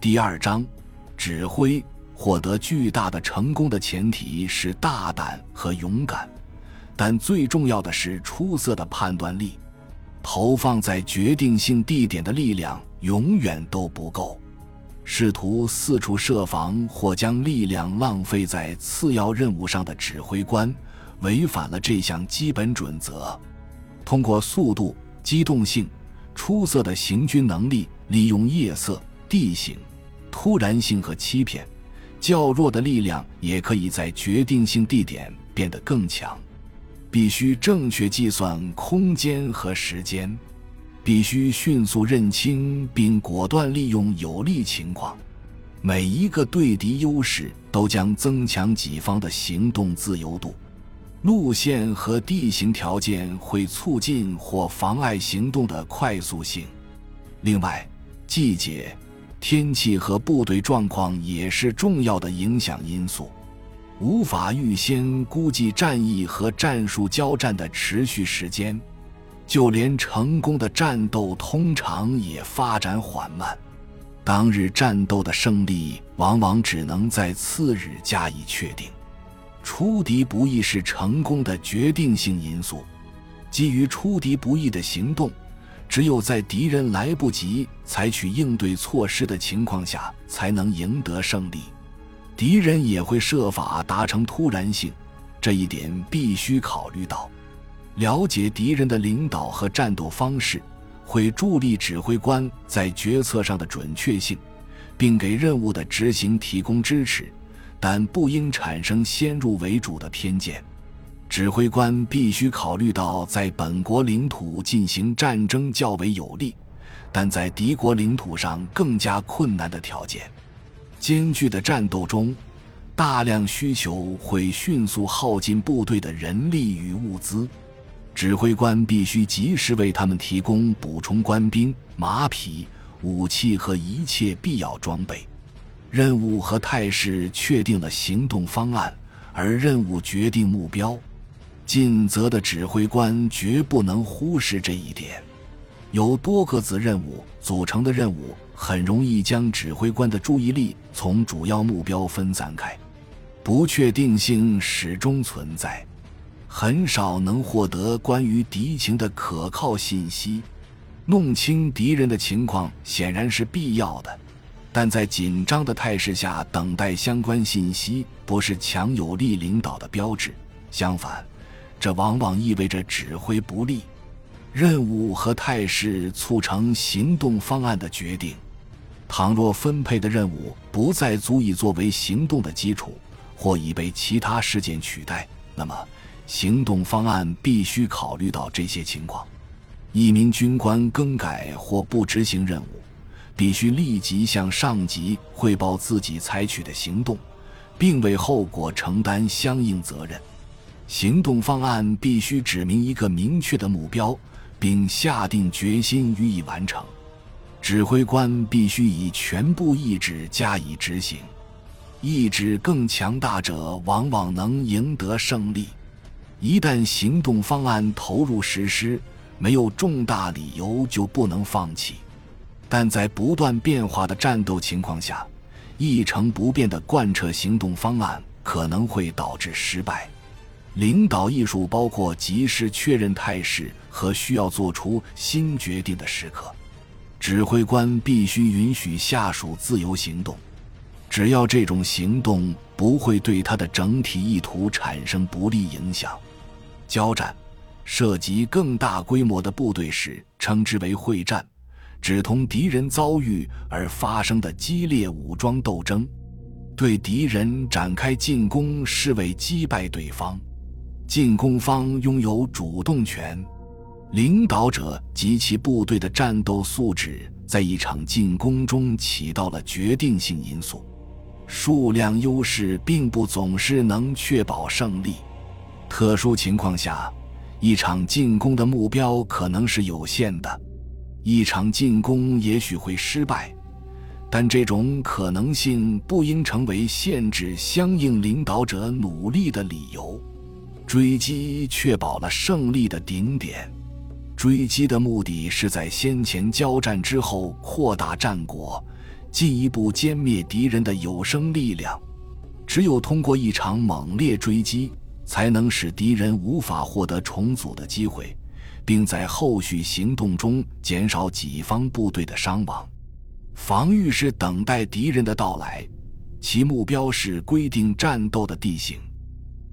第二章，指挥获得巨大的成功的前提是大胆和勇敢，但最重要的是出色的判断力。投放在决定性地点的力量永远都不够。试图四处设防或将力量浪费在次要任务上的指挥官，违反了这项基本准则。通过速度、机动性、出色的行军能力，利用夜色、地形。突然性和欺骗，较弱的力量也可以在决定性地点变得更强。必须正确计算空间和时间，必须迅速认清并果断利用有利情况。每一个对敌优势都将增强己方的行动自由度。路线和地形条件会促进或妨碍行动的快速性。另外，季节。天气和部队状况也是重要的影响因素，无法预先估计战役和战术交战的持续时间，就连成功的战斗通常也发展缓慢。当日战斗的胜利往往只能在次日加以确定。出敌不意是成功的决定性因素，基于出敌不意的行动。只有在敌人来不及采取应对措施的情况下，才能赢得胜利。敌人也会设法达成突然性，这一点必须考虑到。了解敌人的领导和战斗方式，会助力指挥官在决策上的准确性，并给任务的执行提供支持，但不应产生先入为主的偏见。指挥官必须考虑到在本国领土进行战争较为有利，但在敌国领土上更加困难的条件。艰巨的战斗中，大量需求会迅速耗尽部队的人力与物资，指挥官必须及时为他们提供补充官兵、马匹、武器和一切必要装备。任务和态势确定了行动方案，而任务决定目标。尽责的指挥官绝不能忽视这一点。由多个子任务组成的任务很容易将指挥官的注意力从主要目标分散开，不确定性始终存在，很少能获得关于敌情的可靠信息。弄清敌人的情况显然是必要的，但在紧张的态势下等待相关信息不是强有力领导的标志，相反。这往往意味着指挥不力，任务和态势促成行动方案的决定。倘若分配的任务不再足以作为行动的基础，或已被其他事件取代，那么行动方案必须考虑到这些情况。一名军官更改或不执行任务，必须立即向上级汇报自己采取的行动，并为后果承担相应责任。行动方案必须指明一个明确的目标，并下定决心予以完成。指挥官必须以全部意志加以执行，意志更强大者往往能赢得胜利。一旦行动方案投入实施，没有重大理由就不能放弃。但在不断变化的战斗情况下，一成不变的贯彻行动方案可能会导致失败。领导艺术包括及时确认态势和需要做出新决定的时刻。指挥官必须允许下属自由行动，只要这种行动不会对他的整体意图产生不利影响。交战涉及更大规模的部队时，称之为会战，只同敌人遭遇而发生的激烈武装斗争。对敌人展开进攻，是为击败对方。进攻方拥有主动权，领导者及其部队的战斗素质在一场进攻中起到了决定性因素。数量优势并不总是能确保胜利，特殊情况下，一场进攻的目标可能是有限的，一场进攻也许会失败，但这种可能性不应成为限制相应领导者努力的理由。追击确保了胜利的顶点。追击的目的是在先前交战之后扩大战果，进一步歼灭敌人的有生力量。只有通过一场猛烈追击，才能使敌人无法获得重组的机会，并在后续行动中减少己方部队的伤亡。防御是等待敌人的到来，其目标是规定战斗的地形。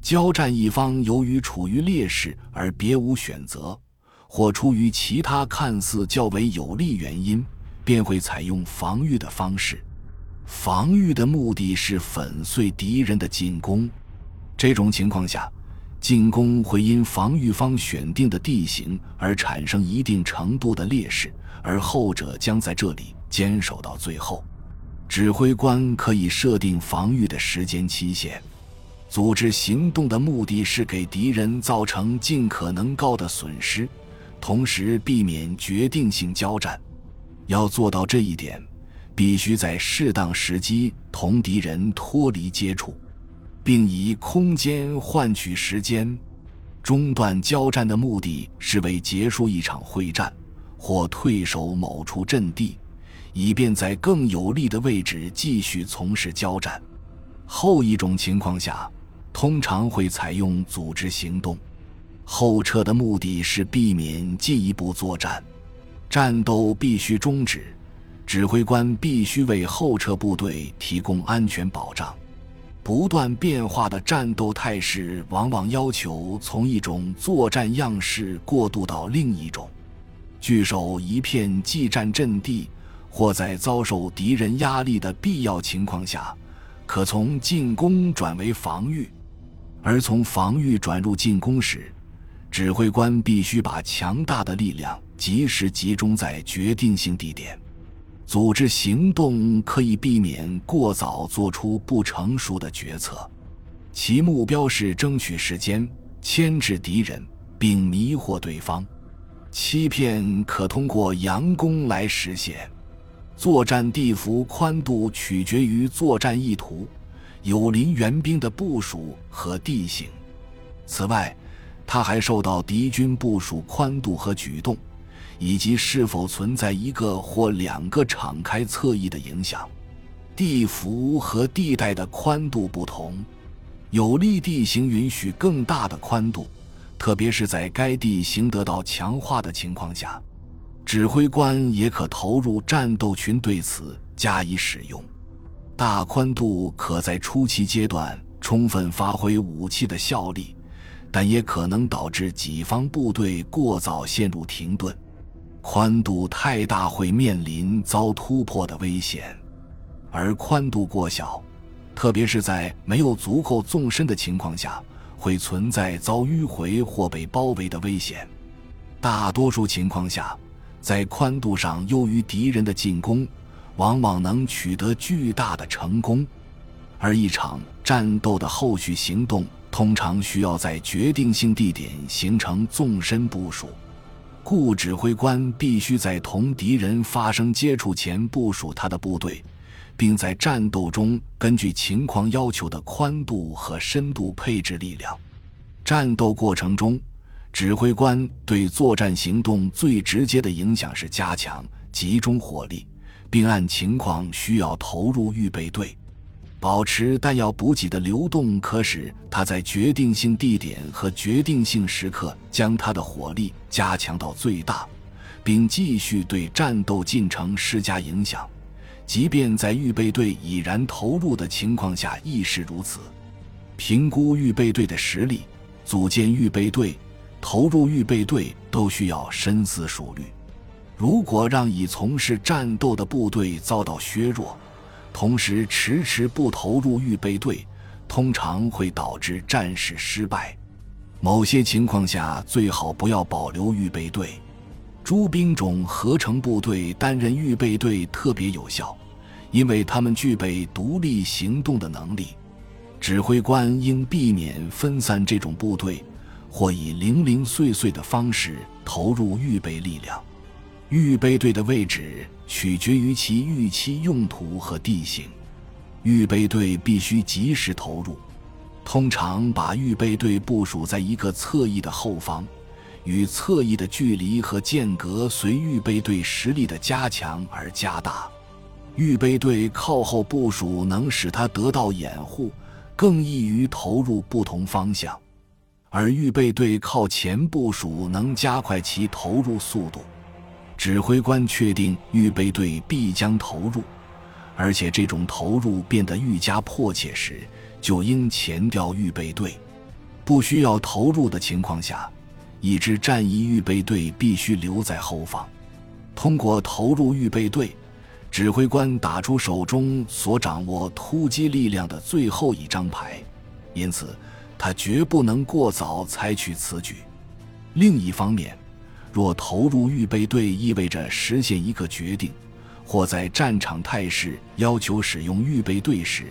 交战一方由于处于劣势而别无选择，或出于其他看似较为有利原因，便会采用防御的方式。防御的目的是粉碎敌人的进攻。这种情况下，进攻会因防御方选定的地形而产生一定程度的劣势，而后者将在这里坚守到最后。指挥官可以设定防御的时间期限。组织行动的目的是给敌人造成尽可能高的损失，同时避免决定性交战。要做到这一点，必须在适当时机同敌人脱离接触，并以空间换取时间。中断交战的目的是为结束一场会战，或退守某处阵地，以便在更有利的位置继续从事交战。后一种情况下。通常会采用组织行动，后撤的目的是避免进一步作战，战斗必须终止，指挥官必须为后撤部队提供安全保障。不断变化的战斗态势往往要求从一种作战样式过渡到另一种。据守一片技战阵地，或在遭受敌人压力的必要情况下，可从进攻转为防御。而从防御转入进攻时，指挥官必须把强大的力量及时集中在决定性地点。组织行动可以避免过早做出不成熟的决策，其目标是争取时间、牵制敌人并迷惑对方。欺骗可通过佯攻来实现。作战地幅宽度取决于作战意图。友邻援兵的部署和地形，此外，它还受到敌军部署宽度和举动，以及是否存在一个或两个敞开侧翼的影响。地幅和地带的宽度不同，有利地形允许更大的宽度，特别是在该地形得到强化的情况下，指挥官也可投入战斗群对此加以使用。大宽度可在初期阶段充分发挥武器的效力，但也可能导致己方部队过早陷入停顿。宽度太大会面临遭突破的危险，而宽度过小，特别是在没有足够纵深的情况下，会存在遭迂回或被包围的危险。大多数情况下，在宽度上优于敌人的进攻。往往能取得巨大的成功，而一场战斗的后续行动通常需要在决定性地点形成纵深部署，故指挥官必须在同敌人发生接触前部署他的部队，并在战斗中根据情况要求的宽度和深度配置力量。战斗过程中，指挥官对作战行动最直接的影响是加强集中火力。并按情况需要投入预备队，保持弹药补给的流动，可使他在决定性地点和决定性时刻将他的火力加强到最大，并继续对战斗进程施加影响，即便在预备队已然投入的情况下亦是如此。评估预备队的实力，组建预备队，投入预备队都需要深思熟虑。如果让已从事战斗的部队遭到削弱，同时迟迟不投入预备队，通常会导致战事失败。某些情况下，最好不要保留预备队。诸兵种合成部队担任预备队特别有效，因为他们具备独立行动的能力。指挥官应避免分散这种部队，或以零零碎碎的方式投入预备力量。预备队的位置取决于其预期用途和地形，预备队必须及时投入。通常把预备队部署在一个侧翼的后方，与侧翼的距离和间隔随预备队实力的加强而加大。预备队靠后部署能使他得到掩护，更易于投入不同方向；而预备队靠前部署能加快其投入速度。指挥官确定预备队必将投入，而且这种投入变得愈加迫切时，就应前调预备队。不需要投入的情况下，一支战役预备队必须留在后方。通过投入预备队。指挥官打出手中所掌握突击力量的最后一张牌，因此他绝不能过早采取此举。另一方面，若投入预备队意味着实现一个决定，或在战场态势要求使用预备队时，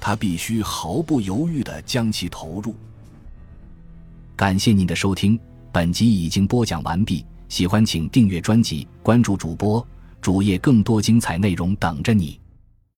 他必须毫不犹豫地将其投入。感谢您的收听，本集已经播讲完毕。喜欢请订阅专辑，关注主播。主页更多精彩内容等着你。